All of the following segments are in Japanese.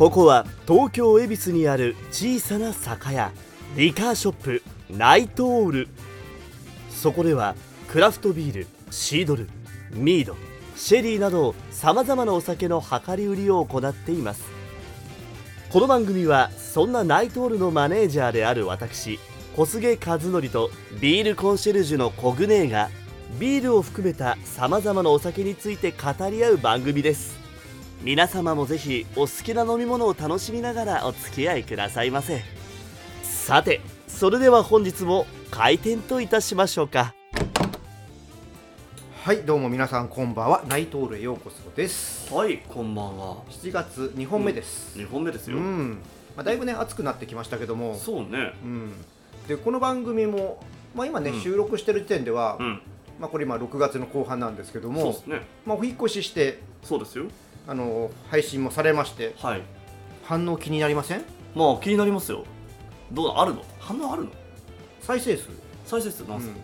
ここは東京恵比寿にある小さな酒屋リカーショップナイトオール。そこではクラフトビールシードルミードシェリーなどさまざまなお酒の量り売りを行っています。この番組はそんなナイトオールのマネージャーである私小菅和則とビールコンシェルジュのコグネーがビールを含めたさまざまなお酒について語り合う番組です。皆様もぜひお好きな飲み物を楽しみながらお付き合いくださいませ。さてそれでは本日も開店といたしましょうか。はいどうも皆さんこんばんは。ナイトオールへようこそです。はいこんばんは。7月2本目です。2本目ですよ、うん、まあ、だいぶね暑くなってきましたけども。そうね。うん、でこの番組も、まあ、今ね、うん。収録してる時点では、うん。まあ、これ今6月の後半なんですけどそうもですね。まあ、お引っ越ししてそうですよあの配信もされましてはい。反応気になりません？まあ気になりますよ。どうだあるの？反応あるの？再生数、再生数なんすうん。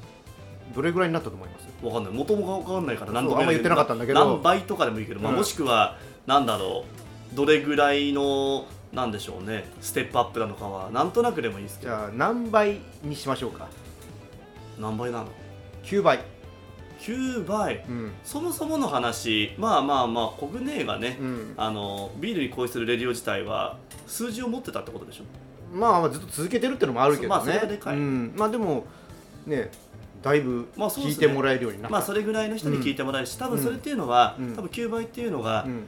どれぐらいになったと思います？わかんない。元もわかんないから何ともあんま言ってなかったんだけど。何倍とかでもいいけど、まあ、うん。もしくはなんだろう。どれぐらいのなんでしょうね。ステップアップなのかはなんとなくでもいいですけど。じゃあ何倍にしましょうか？何倍なの？9倍、9倍。うん。そもそもの話。まあまあまあコグネーがね、うん、あのビールに恋するレディオ自体は数字を持ってたってことでしょ？まあずっと続けてるってのもあるけどね。まあそれがでかい。うん、まあでもねだいぶ聞いてもらえるようになった、まあそれぐらいの人に聞いてもらえるし、多分それっていうのは、うん。多分9倍っていうのが、うん、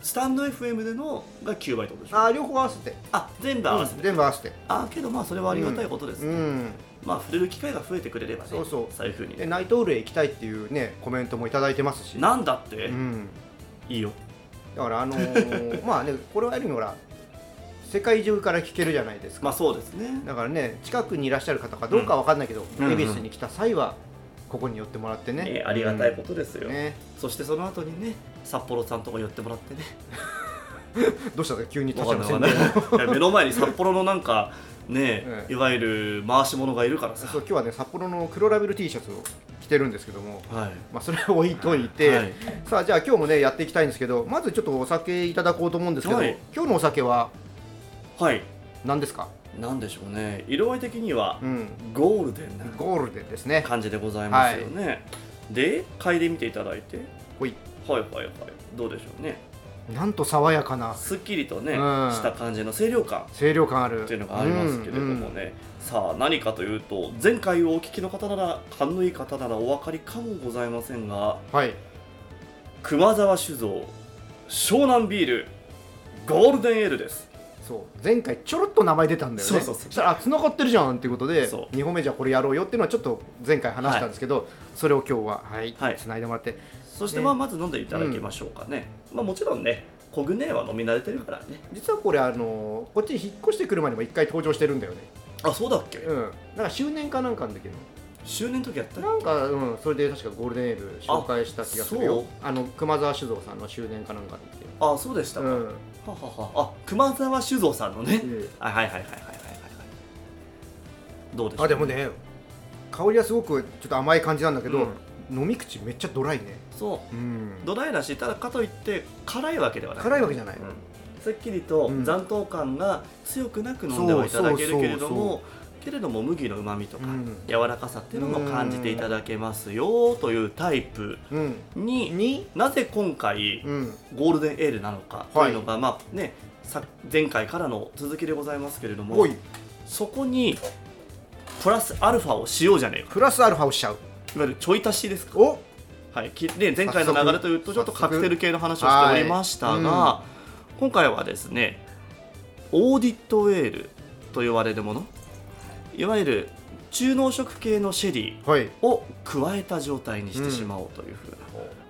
スタンド FM でのが9倍ってことでしょ？あー両方合わせて。あ全部合わせて、うん。全部合わせてあけどまあそれはありがたいことです、うんまあ触れる機会が増えてくれればねそうそう。そういうふうに。でナイトオールへ行きたいっていうねコメントもいただいてますし。なんだって、うん、いいよ。だからあのー まあねこれはやるにほら世界中から聞けるじゃないですか、まあそうですね。だからね近くにいらっしゃる方かどうかわかんないけど、うん恵比寿に来た際はここに寄ってもらってね。ねありがたいことですよ、ね。そしてその後にね札幌さんとか寄ってもらってね。どうした？んですか急にわ他社かんないの宣伝をわかんない。いや目の前に札幌のなんかね、ええいわゆる回し者がいるからさ。そう今日はね札幌の黒ラベル T シャツを着てるんですけども、はい。まあ、それは置いといて、はい。さあじゃあ今日もねやっていきたいんですけどまずちょっとお酒いただこうと思うんですけど、はい。今日のお酒ははい。何ですか、なんでしょうね。色合い的にはうん、ゴールデンなゴールデンですね。感じでございますよね、で嗅いでみていただいて。ほい。はいはいはい。どうでしょうねなんと爽やかな。すっきりとね、うん。した感じの清涼感。清涼感ある。っていうのがありますけれどもね、さあ何かというと前回をお聞きの方なら勘のいい方ならお分かりかもございませんがはい。熊沢酒造湘南ビールゴールデンエールです。そう。前回ちょろっと名前出たんだよね。そうそうそう。したらあ繋がってるじゃんっていうことでそう。2本目じゃあこれやろうよっていうのはちょっと前回話したんですけど、それを今日ははい、はい。繋いでもらってそしてね。まあまず飲んでいただきましょうかね、まあもちろんねコグネーは飲み慣れてるからね。実はこれあのこっちに引っ越してくる前にも一回登場してるんだよね。あそうだっけ、うん。なんか周年かなんかの時の。周年の時やったなんかうんそれで確かゴールデンエール紹介した気がするよ。あの熊沢酒造さんの周年かなんかの時あそうでしたか、うん。ははは。あ熊沢酒造さんのね、うんはいはいはいはいはいはいはいどうでしょうあでもね香りはすごくちょっと甘い感じなんだけど、うん。飲み口めっちゃドライねそう。うん。ドライだしただかといって辛いわけではない辛いわけじゃない、うん。すっきりとうん。残糖感が強くなく飲んではいただけるけれどもけれども麦のうまみとか、うん。柔らかさっていうのも感じていただけますよというタイプうん。にに？なぜ今回うん。ゴールデンエールなのかというのが、まあねさ前回からの続きでございますけれどもそこにプラスアルファをしようじゃねえか。プラスアルファをしちゃう。いわゆるちょい足しですか。おはい、きで前回の流れというとちょっとカクテル系の話をしておりましたが、は今回はですねオーディットエールと言われるものいわゆる中濃色系のシェリはい。ーを加えた状態にしてしまおうというふうな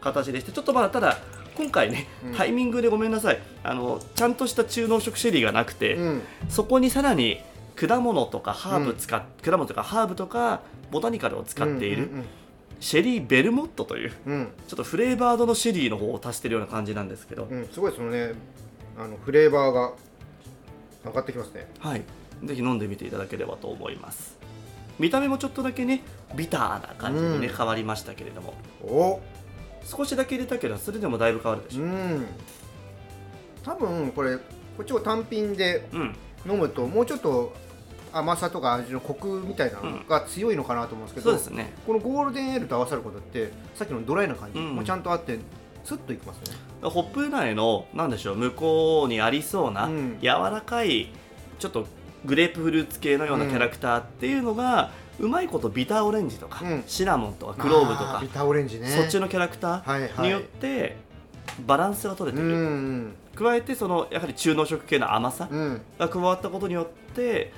形でして、ちょっとまだただ今回ね、うん。タイミングでごめんなさい。あのちゃんとした中濃色シェリーがなくて、うん。そこにさらに果物とかハーブ使っ、果物とかハーブとかボタニカルを使っている、うんシェリーベルモットといううん。うんちょっとフレーバードのシェリーの方を足してるような感じなんですけど、うん、すごいそのね。あのフレーバーが上がってきますね。はい、ぜひ飲んでみていただければと思います。見た目もちょっとだけねビターな感じにね、うん。変わりましたけれども。お。少しだけ入れたけどそれでもだいぶ変わるでしょ、うん。多分これここっちを単品でうん。飲むともうちょっと甘さとか味のコクみたいなのが強いのかなと思うんですけど、そうですね。このゴールデンエールと合わさることってさっきのドライな感じうん。もちゃんとあってスッといきますね、ホップ内のなんでしょう向こうにありそうな、うん。柔らかいちょっとグレープフルーツ系のようなキャラクターっていうのが、うまいことビターオレンジとか、うん。シナモンとかクローブとかあビターオレンジね。そっちのキャラクタはいはい。ーによってバランスが取れてうる、ん。加えてそのやはり中濃色系の甘さうん。が加わったことによって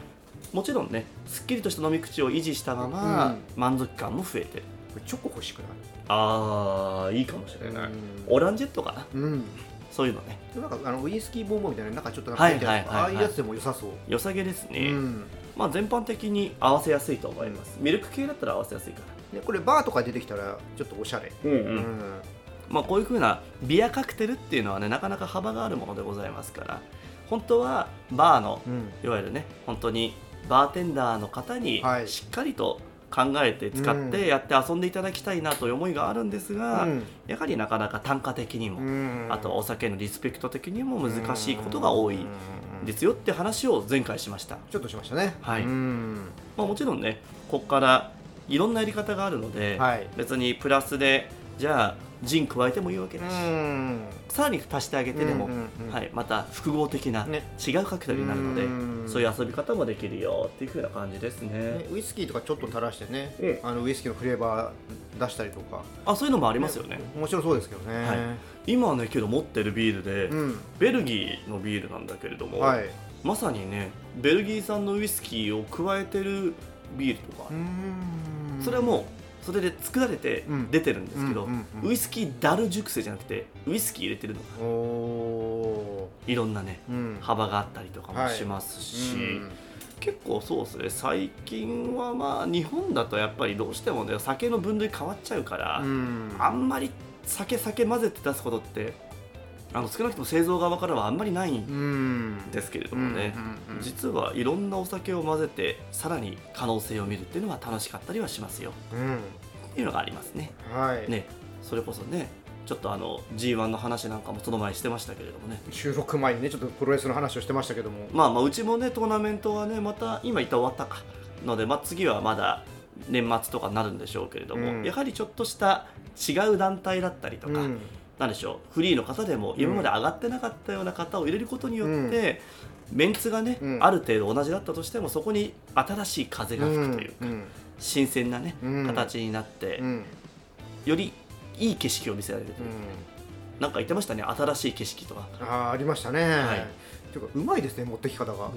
もちろんねすっきりとした飲み口を維持したまま、うん。満足感も増えてる。これチョコ欲しくない？あーいいかもしれない、うん。オランジェットかな？うん。そういうのね。なんかあのウイスキーボンボンみたいななんかちょっとなんかてあるはいはいはい。ああいうやつでも良さそう、良さげですね、うん。まあ全般的に合わせやすいと思います、ミルク系だったら合わせやすいかね、これバーとか出てきたらちょっとおしゃれ、らうん。うん。まあこういう風なビアカクテルっていうのはねなかなか幅があるものでございますから本当はバーのうん。いわゆるね本当にバーテンダーの方にはい。しっかりと考えて使ってやって遊んでいただきたいなという思いがあるんですが、うん。やはりなかなか単価的にも、うん。あとはお酒のリスペクト的にも難しいことが多いうんですよって話を前回しました、ちょっとしましたね。はい。うん。まあ、もちろんねここからいろんなやり方があるので、はい。別にプラスでじゃあジン加えてもいいわけだし、うん。さらに足してあげてでも、はい、また複合的な、ね。違うカクテルになるのでうん。そういう遊び方もできるよっていう風な感じですね。ねウイスキーとかちょっと垂らしてね、えあのウイスキーのフレーバー出したりとか。あそういうのもありますよね。面白そうですけどね、はい。今ねけど持ってるビールで、うん。ベルギーのビールなんだけれども、はい。まさにねベルギー産のウイスキーを加えてるビールとか、うん。それはもうそれで作られてうん。出てるんですけど、うんうんうん。ウイスキーダル熟成じゃなくてウイスキー入れてるの。いろんなねーうん。幅があったりとかもしますし、結構そうですね。最近はまあ日本だとやっぱりどうしてもね酒の分類変わっちゃうから、うん。あんまり酒酒混ぜて出すことってあの少なくとも製造側からはあんまりないんうんですけれどもね、うんうんうん実はいろんなお酒を混ぜてさらに可能性を見るっていうのは楽しかったりはしますよ。うん。っていうのがありますね。はい、ね。それこそねちょっとあの G1 の話なんかもその前してましたけれどもね。収録前にねちょっとプロレスの話をしてましたけども。まあまあうちもねトーナメントはねまた今言ったら終わったか。ので、まあ、次はまだ年末とかになるんでしょうけれども、うん。やはりちょっとした違う団体だったりとか、うんなんでしょうフリーの方でも今まで上がってなかったような方を入れることによって、メンツがね、うん。ある程度同じだったとしてもそこに新しい風が吹くというか、うん。新鮮なね、うん。形になって、うん。よりいい景色を見せられるという、なんか言ってましたね新しい景色とか。あーありましたね、はい。ていうかうまいですね持ってき方が。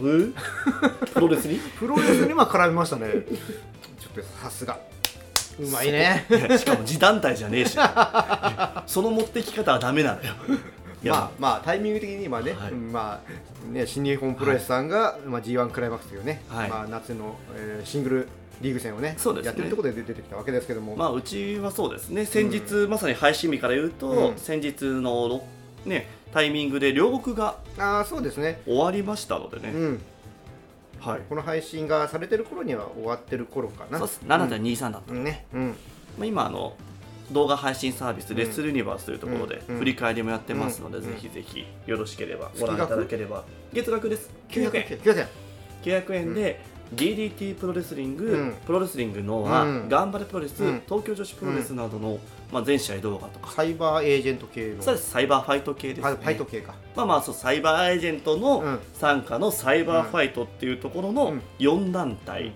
プロレスに？プロレスには絡みましたね。ちょっとさすがうまいね。しかも自団体じゃねえし。その持ってき方はダメなのよ。まあまあタイミング的に今ね、はい。うんまあね新日本プロレスさんが、まあ G1 クライマックスというね、はい。まあ夏の、えーシングルリーグ戦をねね。やってるところで出てきたわけですけども、まあうちはそうですね。先日、まさに配信日から言うと、うん。先日のろねタイミングで両国がああそうですね、終わりましたのでね、うん、はい。この配信がされてる頃には終わってる頃かな。そうです。7.23だった、うん。ね。うん。まあ、今あの動画配信サービスレッスルユニバースというところでうん。振り返りもやってますので、うんぜひぜひよろしければご覧いただければ。月額です。900円。900円。900円。で、DDT プロレスリング、うん。プロレスリングノア、うん。ガンバレプロレス、うん。東京女子プロレスなどの、まあ、全試合動画とか、サイバーエージェント系の。そうです。サイバーファイト系ですね。ファイト系か。まあまあそうサイバーエージェントうのん傘下のサイバーファイトっていうところのうん。4団体。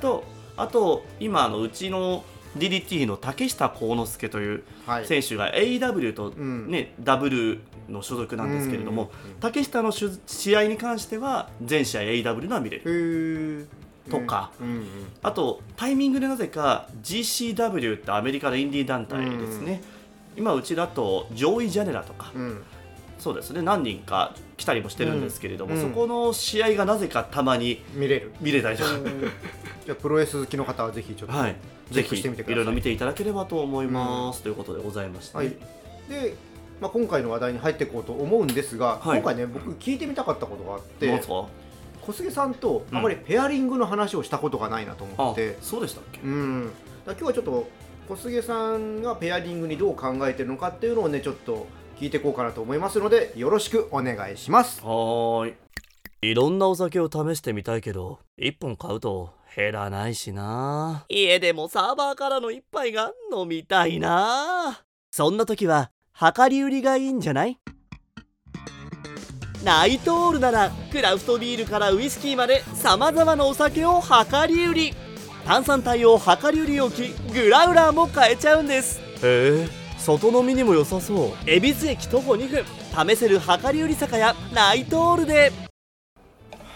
と、あと今あのうちの DDT の竹下幸之助というはい。選手が AEW と、うん。ねダブルの所属なんですけれども、うん竹下のし試合に関しては全試合 AEW のは見れるとかうんうんあとタイミングでなぜか GCW ってアメリカのインディー団体ですね、今うちだとジョーイ・ジャネラとか、うん。そうですね。何人か来たりもしてるんですけれども、うんそこの試合がなぜかたまに見れる。見れたりとか、じゃあプロレス好きの方はぜひちょっとぜひしてみてください。いろいろ見ていただければと思います、ということでございまして、はい、で、まあ、今回の話題に入っていこうと思うんですが、はい。今回ね僕聞いてみたかったことがあってどうですか？小菅さんとあまりペアリングの話をしたことがないなと思あって、そうでしたっけ、うん、だ今日はちょっと小菅さんがペアリングにどう考えてるのかっていうのをねちょっと聞いていこうかなと思いますのでよろしくお願いします。はーい。いろんなお酒を試してみたいけど1本買うと減らないしな。家でもサーバーからの一杯が飲みたいな。そんな時は量り売りがいいんじゃない？ナイトオールならクラフトビールからウイスキーまで様々なお酒を量り売り。炭酸帯用量り売り置きグラウラーも買えちゃうんです。へえ。外飲みにも良さそう。恵比寿駅徒歩2分。試せる量り売り酒屋ナイトオールで。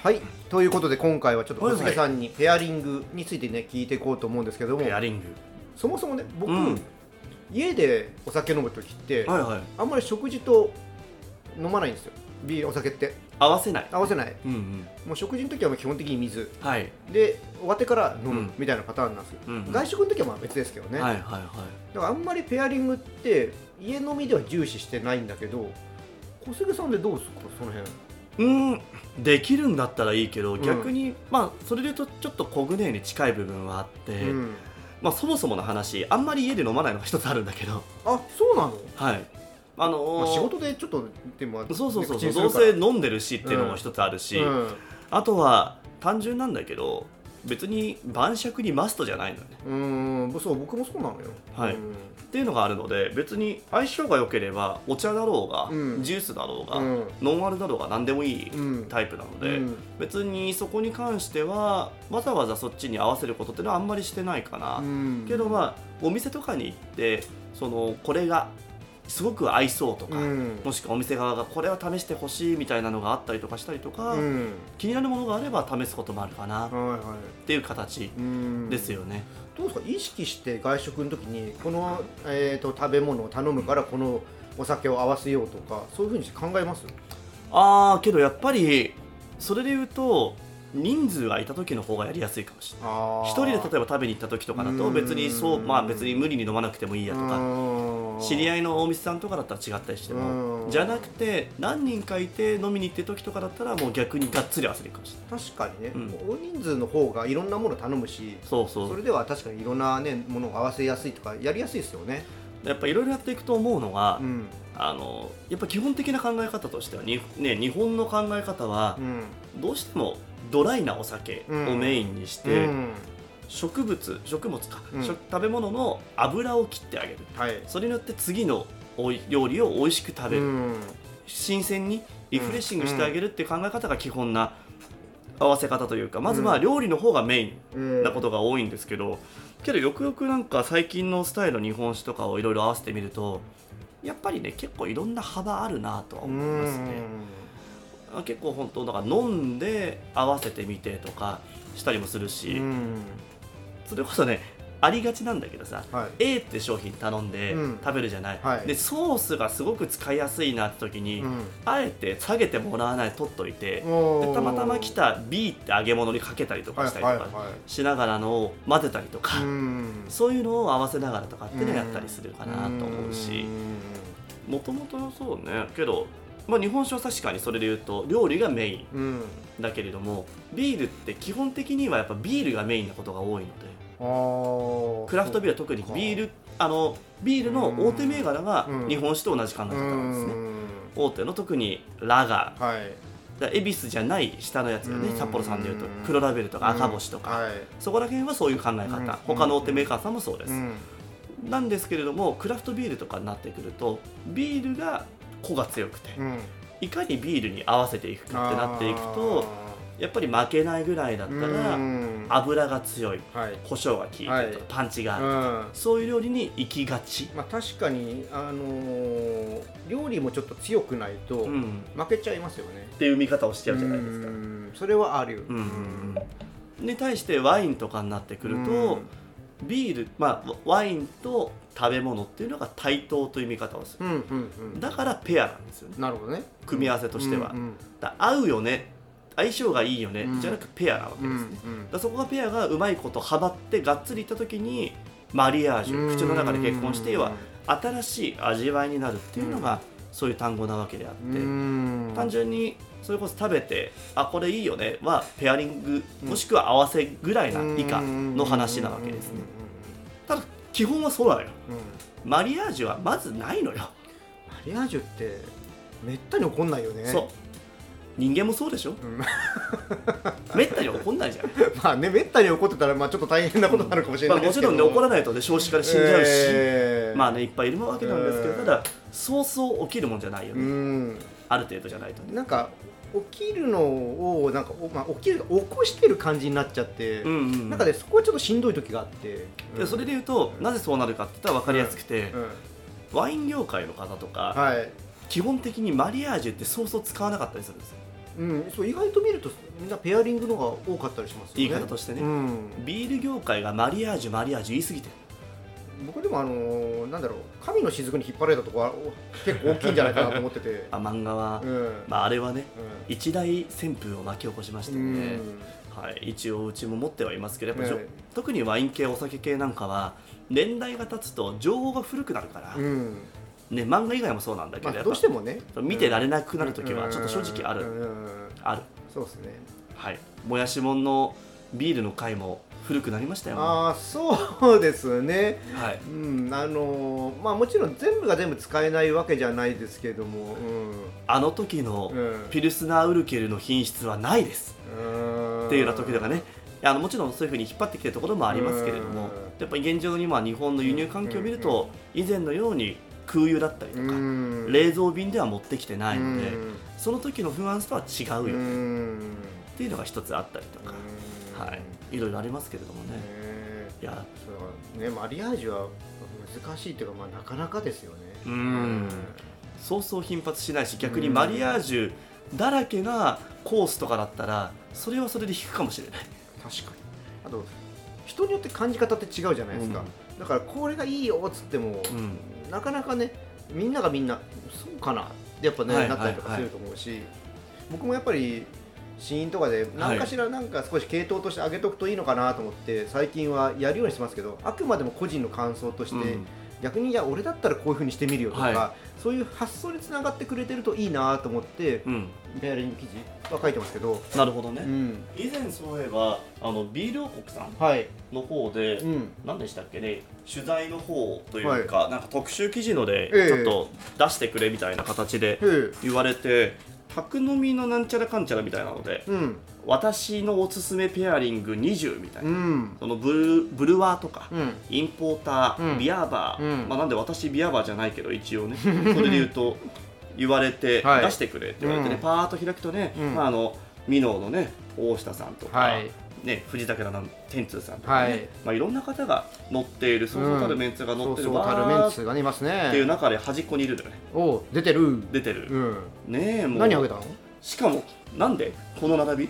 はい。ということで今回はちょっと小菅さんにペアリングについてね聞いていこうと思うんですけども。アリング。そもそもね僕、うん。家でお酒飲む時って、はいはい。あんまり食事と飲まないんですよビールお酒って。合わせない。合わせない。うんうん。もう食事の時はもう基本的に水。はい。で終わってから飲むうん。みたいなパターンなんですよ、うんうん。外食の時はまあ別ですけどね、はいはいはい。だからあんまりペアリングって家飲みでは重視してないんだけど小菅さんでどうですか？その辺。うんできるんだったらいいけど、ん。逆にまあそれで言うとちょっとコグネに近い部分はあって、うん、まあそもそもの話あんまり家で飲まないのが一つあるんだけど。あそうなの、はいあのーまあ、仕事でちょっとでもそうそうそう口そうどうせ飲んでるしっていうのも一つあるし、うん。あとは単純なんだけど別に晩酌にマストじゃないのよね。うーんそう僕もそうなのよ。はい。うん。っていうのがあるので別に相性が良ければお茶だろうが、うん。ジュースだろうが、うん。ノンアルだろうが何でもいいうん。タイプなので、うん。別にそこに関してはわざわざそっちに合わせることっていうのはあんまりしてないかな、うん。けどまあお店とかに行ってそのこれがすごく合いそうとか、うん。もしくはお店側がこれは試してほしいみたいなのがあったりとかしたりとか、うん。気になるものがあれば試すこともあるかなっはいはい。ていう形うん。ですよね。どうですか？意識して外食の時にこの、えー、と食べ物を頼むからこのお酒を合わせようとかそういうふうに考えます？あーけどやっぱりそれで言うと人数がいた時の方がやりやすいかもしれない。あ一人で例えば食べに行った時とかだとうん。別にそうまあ別に無理に飲まなくてもいいやとか知りい合いのお店さんとかだったら違ったりしてもうん。じゃなくて何人かいて飲みに行ってる時とかだったらもう逆にがっつり合わせるかもしれない。確かにね、うん。大人数の方がいろんなもの頼むしそうそそうれでは確かにいろんな、ね、ものを合わせやすいとかやりやすいですよね。やっぱいろいろやっていくと思うのが、うん。あのやっぱ基本的な考え方としてはに、ね、日本の考え方はうん。どうしてもドライなお酒をメインにして、うん。植物食物か、うん。食食べ物の油を切ってあげる。はい。それによって次のおい料理を美味しく食べる、うん。新鮮にリフレッシングしてあげるっていう考え方が基本な合わせ方というかまずまあ料理の方がメインなことが多いんですけど、けどよくよくなんか最近のスタイルの日本酒とかをいろいろ合わせてみるとやっぱりね結構いろんな幅あるなとはう思いますね。あ結構本当だから飲んで合わせてみてとかしたりもするし、うん。それこそねありがちなんだけどさはい。A って商品頼んでうん。食べるじゃない、はい。でソースがすごく使いやすいなって時に、うん。あえて下げてもらわないで取っといて、でたまたま来た B って揚げ物にかけたりとかしたりとかしながらのを混ぜたりとか、うん。そういうのを合わせながらとかっていうのをやったりするかなと思うし。もともとそうね。けど、まあ、日本酒は確かにそれで言うと料理がメイうんうん。ンだけれどもビールって基本的にはやっぱビールがメインなことが多いのでクラフトビールは特にビールあのビールの大手銘柄がうん。日本酒と同じ考え方なんですね。うん。大手の特にラガー。はい。だ恵比寿じゃない下のやつよねうん。札幌さんでいうと黒ラベルとか赤星とか、はい。そこら辺はそういう考えうん。方、他の大手メーカーさんもそうです、うん。なんですけれどもクラフトビールとかになってくるとビールが個が強くて、うん。いかにビールに合わせていくかってなっていくとやっぱり負けないぐらいだったらうん。油が強いはい。胡椒が効いてるとか、はい。パンチがある、うん。そういう料理に行きがち、まあ確かにあのー料理もちょっと強くないとうん、負けちゃいますよね。っていう見方をしちゃうじゃないですか。うん。それはあるようんに対してワインとかになってくると、ビール、まあ、ワインと食べ物っていうのが対等という見方をする。うんうんうん。だからペアなんですよね。なるほどね。組み合わせとしては、うんうんだ合うよね。相性がいいよね、うん。じゃなくペアなわけうんですね、だからそこがペアがうまいことはまってがっつりいった時にマリアージュ口の中で結婚して要は新しい味わいになるっていうのが、そういう単語なわけであって、うん。単純にそれこそ食べてあこれいいよねはペアリングもしくは合わせぐらいな以下の話なわけですね。ただ基本はそうなのよ。うん。うんマリアージュはまずないのよ。マリアージュってめったに起こんないよね。そう。人間もそうでしょ？うん。めったに起こんないじゃん、まあねめったに起こってたらまあちょっと大変なことになるかもしれまあ、ないですけど。もちろんね怒らないとね少子から死んじゃうし、えー。まあねいっぱいいるわけなんですけどうんただそうそう起きるもんじゃないようね、ん。ある程度じゃないとね。なんか起きるのをなんか、おまあ、起きる起こしてる感じになっちゃって、うんうんなん。かねそこはちょっとしんどい時があって、でそれで言うと、なぜそうなるかって言ったら分かりやすくて、うん。ワイン業界の方とか、はい、基本的にマリアージュってそうそう使わなかったりするんですよ。うん、そう意外と見るとみんなペアリングの方が多かったりしますよね。言い方としてね、うん、ビール業界がマリアージュマリアージュ言い過ぎてる僕でもあのーなんだろう神の雫に引っ張られたとこはお結構大きいんじゃないかなと思ってて。あ漫画は、うん。まあ、あれはねう一大旋風を巻き起こしましたんよね、はい、一応うちも持ってはいますけどやっぱ、はい特にワイン系お酒系なんかは年代が経つと情報が古くなるから、うん。ね、漫画以外もそうなんだけど、まあ、どうしてもね。見てられなくなる時はちょっと正直ある、うん。ある。そうですね。はい。もやしもんのビールの回も古くなりましたよ。ああそうですね。はい。うんあのーまあもちろん全部が全部使えないわけじゃないですけども。あの時のうん、うんピルスナーウルケルの品質はないです。うん。っていうような時とかね。あのもちろんそういうふうに引っ張ってきてるところもありますけれどもうん。やっぱり現状に今日本の輸入環境を見ると以前のように空輸だったりとかうん。冷蔵便では持ってきてないのでうん。その時の不安さは違うよっうん。ていうのが一つあったりとか。うん。はいいろいろありますけれどもね。ねいや。そうねマリアージュは難しいっていうかまあなかなかですよね。うん。そうそう頻発しないし逆にマリアージュだらけなコースとかだったらそれはそれで引くかもしれない。確かに。あと人によって感じ方って違うじゃないですか、だからこれがいいよっつっても、うん。なかなかねみんながみんなそうかなってやっぱね、はい。なったりとかすると思うし、僕もやっぱり試飲とかで何かしらなんか少し系統として上げとくといいのかなと思って最近はやるようにしてますけどあくまでも個人の感想として、うん。逆にいや俺だったらこういうふうにしてみるよとか、はそういう発想につながってくれてるといいなと思って、うん。ペアリング記事は書いてますけど、なるほどね。うん、以前そういえばあのビール王国さんはい、の方で、うん、何でしたっけね取材の方というか、なんか特集記事のでええ。ちょっと出してくれみたいな形で言われて宅飲みのなんちゃらかんちゃらみたいなのでうん、私のおすすめペアリング20みたいうな、ん、そのブルブルワーとか、うん、インポーター、うん。ビアバー、うん。まあ、なんで私ビアバーじゃないけど一応ね それで言うと言われて、はい。出してくれって言われてね、うん。パーッと開くとね、うん。まあ、あのミノーのね大下さんとか、はいね、藤武の天通さんとかね、はい。いまあ、いろんな方が乗っているそうそうたるメンツが乗ってるそうそうたるメンツがねいますね。っていう中で端っこにいるのよね。おう出てる。出てる、うん。ねえもう。何あげたの？しかもなんでこの並び？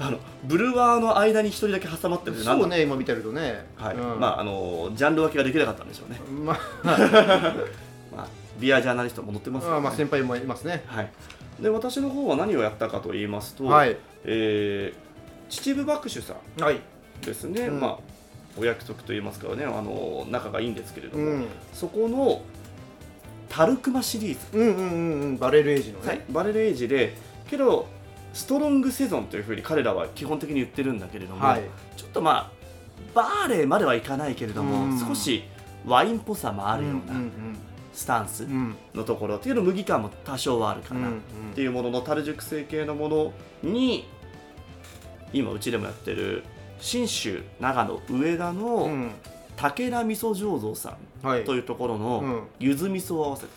あのブルワーの間に一人だけ挟まってるそうね今見てるとね。はい。うん。まああのジャンル分けができなかったんでしょうね、ま まあ、ビアジャーナリストも乗ってますからあねまあ先輩もいますね。はい、で私の方は何をやったかと言いますと、はい。えー秩父幕首さんはい。ですね、うん。まあお約束と言いますからねあの仲がいいんですけれども、うん。そこのタルクマシリーズ、うんうんうんうんバレルエイジのはい。ね、バレルエイジでけどストロングセゾンというふうに彼らは基本的に言ってるんだけれども、はい。ちょっとまあバーレーまではいかないけれども、うん。少しワインっぽさもあるよううんなスタンスのところ。っていうの麦感も多少はあるかな、うんっていうものの樽熟成系のものに今うちでもやってる信州長野上田うのん武田味噌醸造さんはいというところうん。の柚子味噌を合わせて。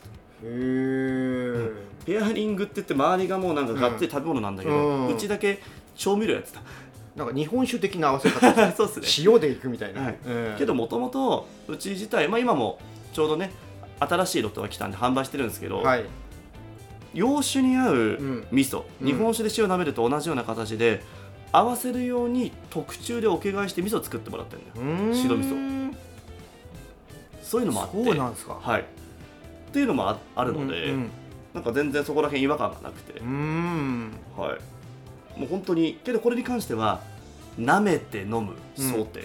へえペアリングって言って周りがもうなんかがっつり食べ物なんだけど、ううんちだけ調味料やってなんか日本酒的な合わせ方。た そうっすね。塩でいくみたいな、はい。うん。けどもともとうち自体、まあ、今もちょうどね新しいロットが来たんで販売してるんですけど、はい。洋酒に合うん。味噌、うん。日本酒で塩舐めると同じような形で合わせるように特注でおけ替えして味噌作ってもらってるんだよ。白味噌。そういうのもあって。そうなんですか。はい。っていうのもああるので、うんなんか全然そこら辺違和感がなくて。う、ん。はい、もう本当にけどこれに関しては舐めて飲む想定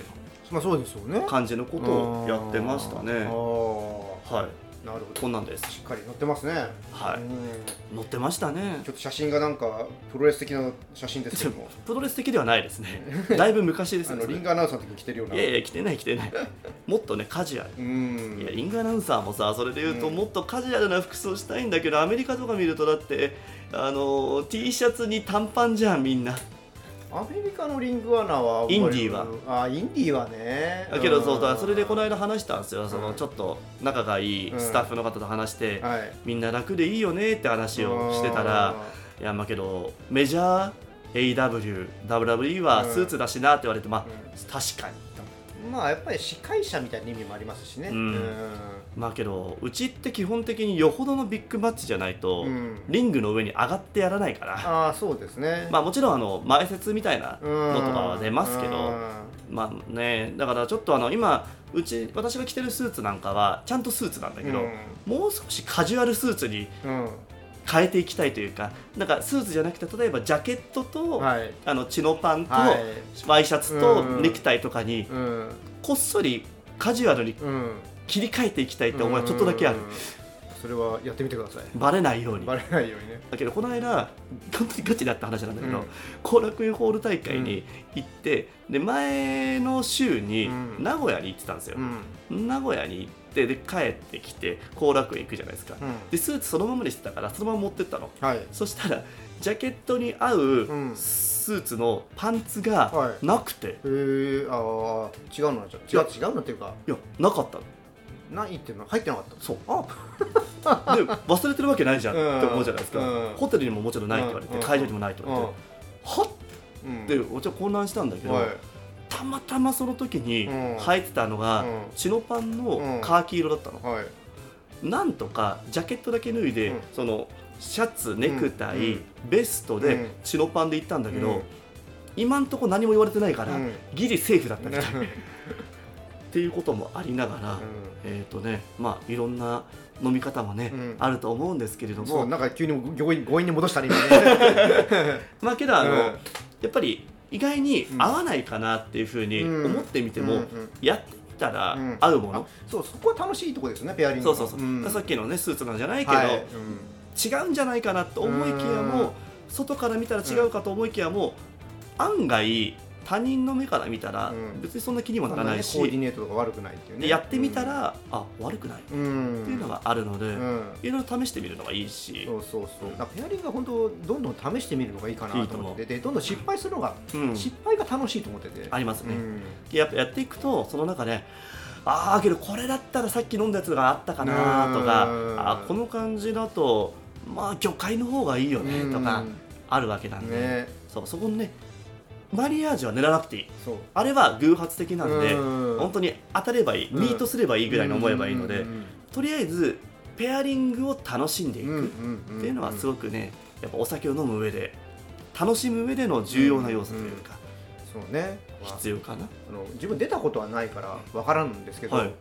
まあそうですよね。の感じのことをやってましたね、はいなるほど。こんなんです。しっかり載ってますね。はい。うん。載ってましたね。ちょっと写真がなんかプロレス的な写真ですけども。プロレス的ではないですね。だいぶ昔ですあね。それのリングアナウンサーの時に着てるような。いやいや着てない着てない。もっとねカジュアル。うん。いやリングアナウンサーもさそれで言うと、うんもっとカジュアルな服装したいんだけどアメリカとか見るとだってあの T シャツに短パンじゃんみんなアメリカのリングアナはインディーは。あインディーはね。だけどそうだそれでこの間間話したんですよ。そのうん。ちょっと仲がいいスタッフの方と話して、はい。みんな楽でいいよねって話をしてたらいやまあけどメジャー AW、WWE はスーツだしなって言われて、まあ確かにまあやっぱり司会者みたいな意味もありますしね。うん。まあけどうちって基本的によほどのビッグマッチじゃないと、うん。リングの上に上がってやらないから。ああそうですね。まあもちろんあの前説みたいなののとかは出ますけどまあねだからちょっとあの今うち私が着てるスーツなんかはちゃんとスーツなんだけど、もう少しカジュアルスーツにうん変えていきたいというかなんかスーツじゃなくて例えばジャケットと、はい。あのチノパンと、はい。ワイシャツとうん。ネクタイとかにうん。こっそりカジュアルにうん。切り替えていきたいって思いはちょっとだけある。うん。それはやってみてください。バレないように。バレないようにね。だけどこの間本当にガチだった話なんだけどうん。後、楽園ホール大会に行って、で前の週にうん。名古屋に行ってたんですよ。う、ん。名古屋に行ってで帰ってきて後楽園行くじゃないですか、うん。でスーツそのままにしてたからそのまま持ってったの。はい。そしたらジャケットに合ううん。スーツのパンツがはい。なくて、い、へえああ違うの？じゃ違う違うのっていうか。やなかったの。何言ってんの？入ってなかったそう。あ。で忘れてるわけないじゃんうん。って思うじゃないですか、うん。ホテルにももちろんないって言われて、うん。会場にもないって言われて、はっ？うん。でお茶混乱したんだけど、はいたまたまその時にうん。履いてたのが、うん。チノパンのカーキ色だったの、はい。なんとかジャケットだけ脱いで、うん。そのシャツネクタイ、うん。ベストうん。でチノパンで行ったんだけど、うん。今んとこ何も言われてないから、うん。ギリセーフだったみたい、っうんていうこともありながら、えっ、とねまあいろんな飲み方もね、うん。あると思うんですけれども。なんか急に強引強引に戻したねまあけどあの、うんやっぱり意外に合わないかなっていうふうに思ってみても、やってみたらうん。合うもの、あそうそこは楽しいとこですねペアリングのそうそうそう、ん。さっきのねスーツなんじゃないけど、違うんじゃないかなと思いきやも、うん。外から見たら違うかと思いきやも、案外他人の目から見たらうん。別にそんな気にもならないし、コーディネートとか悪くないっていうね。でやってみたら、あ悪くないっうん。ていうのがあるので、うん。いろいろ試してみるのがいいし、そうそうそう。なんかペアリングは本当どんどん試してみるのがいいかなと思っててでどんどん失敗するのが、うん。失敗が楽しいと思ってて。ありますね、うん。やっぱやっていくとその中でああけどこれだったらさっき飲んだやつがあったかなとかうん。あーこの感じだとまあ魚介の方がいいよねとかうん。あるわけなんで、ね。そうそこにねマリアージュは狙わなくていい。あれは偶発的なんでうん。本当に当たればいいうん。ミートすればいいぐらいに思えばいいのでうんとりあえずペアリングを楽しんでいくっていうのはすごくねやっぱお酒を飲む上で楽しむ上での重要な要素というかそうね。必要かな。あの自分出たことはないからわからんんですけど、はい。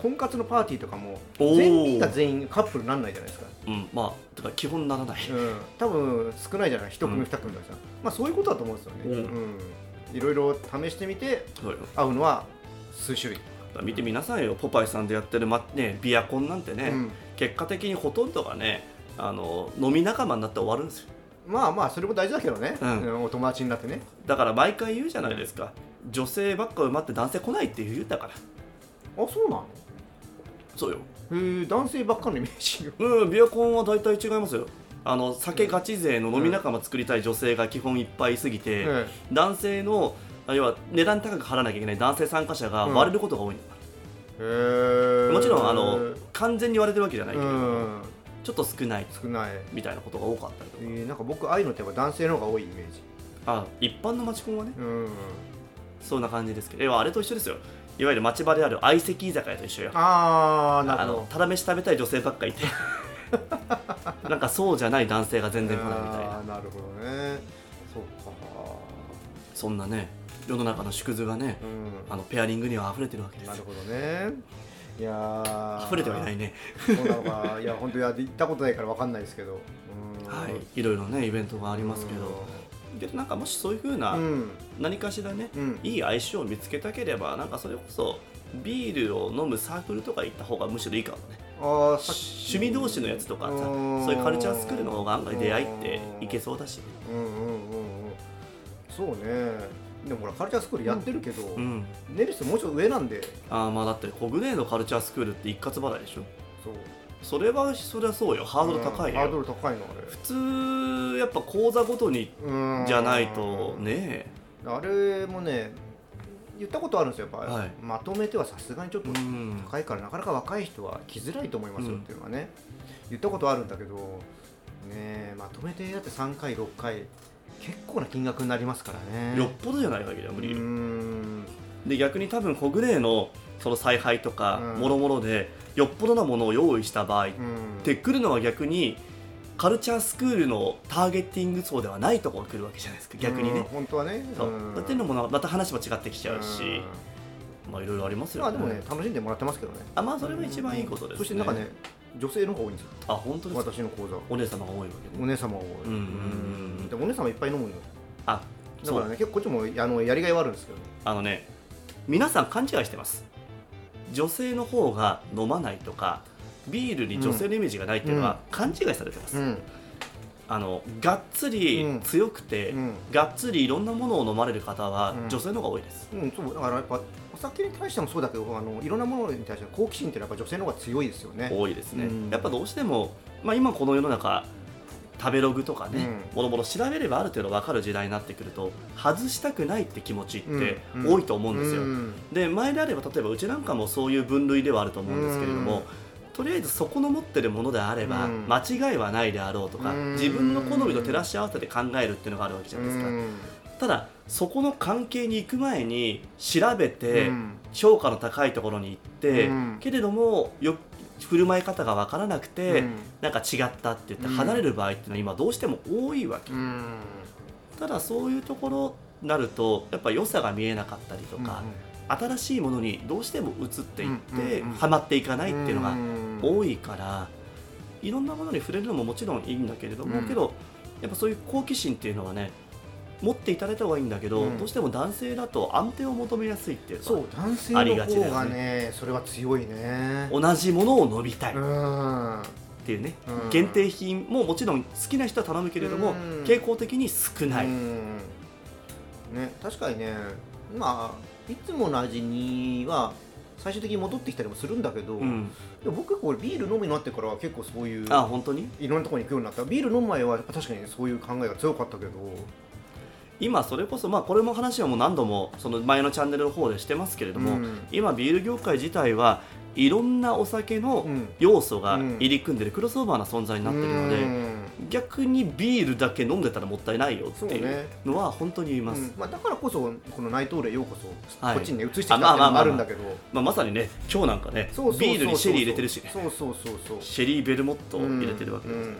婚活のパーティーとかも全員が全員カップルになんないじゃないですか、うん。まあてか基本ならない。うん、多分少ないじゃない？一組うん二組とかさ、まあそういうことだと思うんですよね、うん。うん。いろいろ試してみて合うのは数種類、見てみなさいよ。ポパイさんでやってる、まね、ビアコンなんてね、うん。結果的にほとんどがねあの飲み仲間になって終わるんですよ。まあまあそれも大事だけどね、うん。うんお友達になってね。だから毎回言うじゃないですか。女性ばっか埋まって男性来ないって言うたから。あそうなの？そうよへえ男性ばっかのイメージよ。うんビアコンは大体違いますよ。あの酒ガチ勢の飲み仲間作りたい女性が基本いっぱいいすぎて、え男性のあ要は値段高く払わなきゃいけない男性参加者が割れることが多いの、えへえ。もちろんあの完全に割れてるわけじゃないけうれども、ん。ちょっと少ない少ない、みたいなことが多かったりとか、えー、なんか僕ああいうのってやっぱ男性の方が多いイメージ。あ一般の町コンはね。うん。そんな感じですけど。要はあれと一緒ですよいわゆる町場である相席居酒屋と一緒よ。ああなるほただ飯食べたい女性ばっかいて。なんかそうじゃない男性が全然来ないみたいな。なるほどね。そうか。そんなね世の中の縮図がねうん。あのペアリングには溢れてるわけです。よなるほどね。いやー。溢れてはいないね。そうなのか。いや本当いや行ったことないからわかんないですけど。うん。はい。いろいろねイベントがありますけどでなんかもしそういう風なうん。何かしらねうん。いい相性を見つけたければなんかそれこそビールを飲むサークルとか行った方がむしろいいかもね。あ趣き。味同士のやつとかさうん。そういうカルチャースクールの方が案外出会いっていけそうだしね。うんうんうんうん。そうね。でもほらカルチャースクールやってるけど、うん。ネルスもうちょっと上なんで。あーまあだってコグネーのカルチャースクールって一括払いでしょ。そうそれはそりゃそうよ。ハードル高いうんハードよル高いの普通やっぱ講座ごとにあれうん。じゃないとね。あれもね言ったことあるんですよやっぱ、はい。まとめてはさすがにちょっとうん。高いからなかなか若い人は来づらいと思いますようん。っていうのはね、言ったことあるんだけどねえまとめてだって3回6回結構な金額になりますからね。よっぽどじゃない限りは無理よ。んで逆に多分コグネーのその采配とかうん。もろもろでよっぽどなものを用意した場合っうん。てくるのは逆にカルチャースクールのターゲティング層ではないところが来るわけじゃないですか。逆にうんね。本当はね。そう。っていうのもまた話も違ってきちゃうしうん。まあいろいろありますよまあでもね楽しんでもらってますけどね。あまあそれが一番いいことですね。そしてなんかね女性の方が多いんですよ。あ本当ですか？私の講座お姉様が多いわけおね姉様が多い。うんうんうんでもお姉様いっぱい飲むのあだからね結構こっちもあのやりがいはあるんですけどね。あのね皆さん勘違いしてます。女性の方が飲まないとかビールに女性のイメージがないっていうのは勘違いされてます、うん。あのがっつりうん。強くて、うん。がっつりいろんなものを飲まれる方はうん。女性の方が多いです、うん、そうだからやっぱお酒に対してもそうだけどあのいろんなものに対しての好奇心っていうのはやっぱ女性の方が強いですよね。多いですね、うん。やっぱどうしても、まあ、今この世の中食べログとかね、うん。もろもろ調べればある程度分かる時代になってくると外したくないって気持ちってうん。多いと思うんですよ、うん。で前であれば例えばうちなんかもそういう分類ではあると思うんですけれども、うん。とりあえずそこの持ってるものであれば、うん。間違いはないであろうとか、うん。自分の好みと照らし合わせて考えるっていうのがあるわけじゃないですか、うん。ただそこの関係に行く前に調べて、うん。評価の高いところに行って、うん。けれどもよ振る舞い方が分からなくて、うん。なんか違ったって言ってうん。離れる場合っていうのは今どうしても多いわけ、うん。ただそういうところになるとやっぱ良さが見えなかったりとか、新しいものにどうしても移っていって、うんうんうん。ハマっていかないっていうのがん。多いからいろんなものに触れるのももちろんいいんだけれども、うん。けどやっぱそういう好奇心っていうのはね持っていただいた方がいいんだけど、うん。どうしても男性だと安定を求めやすいっていうそう男性のありがねね。それは強いね。同じものを飲みたい。っうん。ていうね、うん。限定品ももちろん好きな人は頼むけれども、うん。傾向的に少ない、うん。ね確かにね。まあいつもの味には最終的に戻ってきたりもするんだけど、うん。でも僕これビール飲むようになってからは結構そういうあ本当に？いろんなところに行くようになった。ビール飲む前は確かにそういう考えが強かったけど今それこそまあこれも話はもう何度もその前のチャンネルの方でしてますけれども、うん。今ビール業界自体はいろんなお酒のうん要素が入り組んでるクロスオーバーな存在になってるので、うん。逆にビールだけ飲んでたらもったいないよっていうのは本当に言います、うん。まあ、だからこそこの内藤霊ようこそ、はい。こっちにね移してきたっていうのもあるんだけど。まあ、まさにね今日なんかねビールにシェリー入れてるしね。そうそうそうそう。シェリーベルモットを入れてるわけです、うん。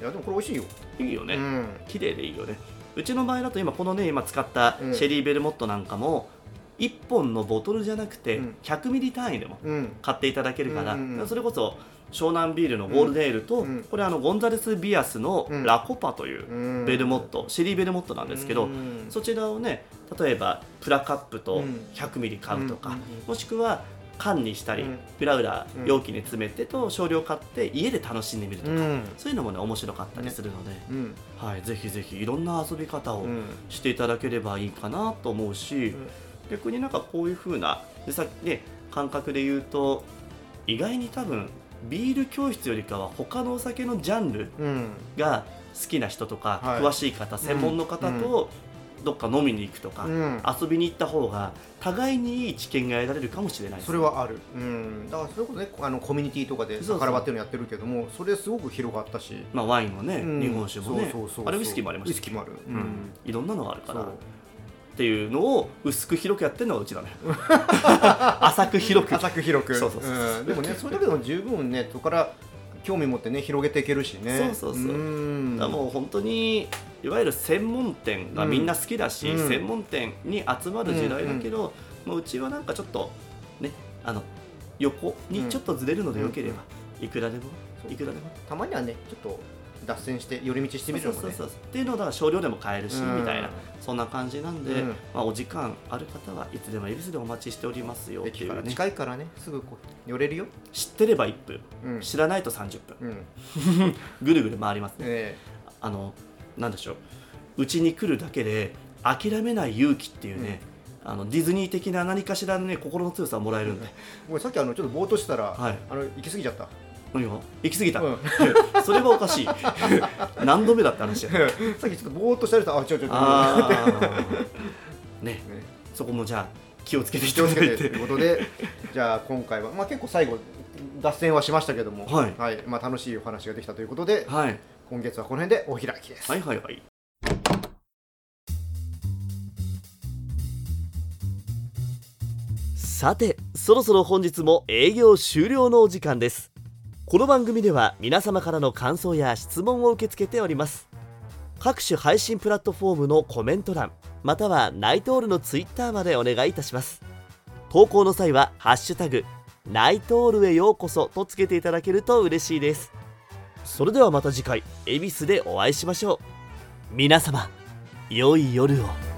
いやでもこれ美味しいよ、いいよね、うん。綺麗でいいよねうちの場合だと今このね今使ったうん。シェリーベルモットなんかも1本のボトルじゃなくてうん。100ミリ単位でもうん。買っていただけるから、うんうんうん。それこそ湘南ビールのゴールデンエールと、うん。これあのゴンザレス・ビアスのうん。ラコパといううん。ベルモット、シェリーベルモットなんですけど、うん。そちらをね例えばプラカップとうん。100ミリ買うとか、うんうんうん。もしくは缶にしたり、うん。裏裏うん容器に詰めてと少量買って家で楽しんでみるとか、うん。そういうのもね面白かったりするので、うん。はい、ぜひぜひいろんな遊び方をうんしていただければいいかなと思うし、逆になんかこういう風なでさね感覚で言うと意外に多分ビール教室よりかは他のお酒のジャンルうん。が好きな人とか、はい。詳しい方専門の方とどっか飲みに行くとか、うん。遊びに行った方が互いにいい知見が得られるかもしれないです。それはある、うん、だからそれこそねあのコミュニティとかでそうそう。逆らわっていうのやってるけどもそれすごく広がったし、まあ、ワインもね、うん。日本酒もねそうそうそうあれウイスキーもありましたウイスキーもある、うん。いろんなのがあるから。っていうのを薄く広くやってるのがうちだね。浅く広く。浅く広く。そうそうそうでもねそれだけでも十分ねそこから興味持ってね広げていけるしね。そうそうそう。ん。だもう本当にいわゆる専門店がみんな好きだし、うん。専門店に集まる時代だけど、もううちはなんかちょっとねあの横にちょっとずれるのでよければ、いくらでも？いくらでも？たまにはねちょっと脱線して寄り道してみるのもね。っていうのをだから少量でも買えるし、うん。みたいなそんな感じなんで、うん。まあ、お時間ある方はいつでも恵比寿でお待ちしておりますよっていうね。近いからねすぐこう寄れるよ。知ってれば1分。うん。知らないと30分。うん。ぐるぐる回りますね。え。あのなんでしょう。うちに来るだけで諦めない勇気っていうね、あのディズニー的な何かしらのね心の強さをもらえるんで、えもうさっきあのちょっとぼーっとしてたら、はい。あの行き過ぎちゃった。何が？行き過ぎた、うん。それはおかしい。何度目だって話や。さっきちょっとぼーっとしたりとあちょちょちょね。ね。そこもじゃあ気をつけていただいて。ということでじゃあ今回は、まあ、結構最後脱線はしましたけども、はい。まあ、楽しいお話ができたということで。はい今月はこの辺でお開きです、はいはいはい。さてそろそろ本日も営業終了のお時間です。この番組では皆様からの感想や質問を受け付けております。各種配信プラットフォームのコメント欄またはナイトールのツイッターまでお願いいたします。投稿の際は「ハッシュタグナイトールへようこそ」とつけていただけると嬉しいです。それではまた次回恵比寿でお会いしましょう。皆様良い夜を。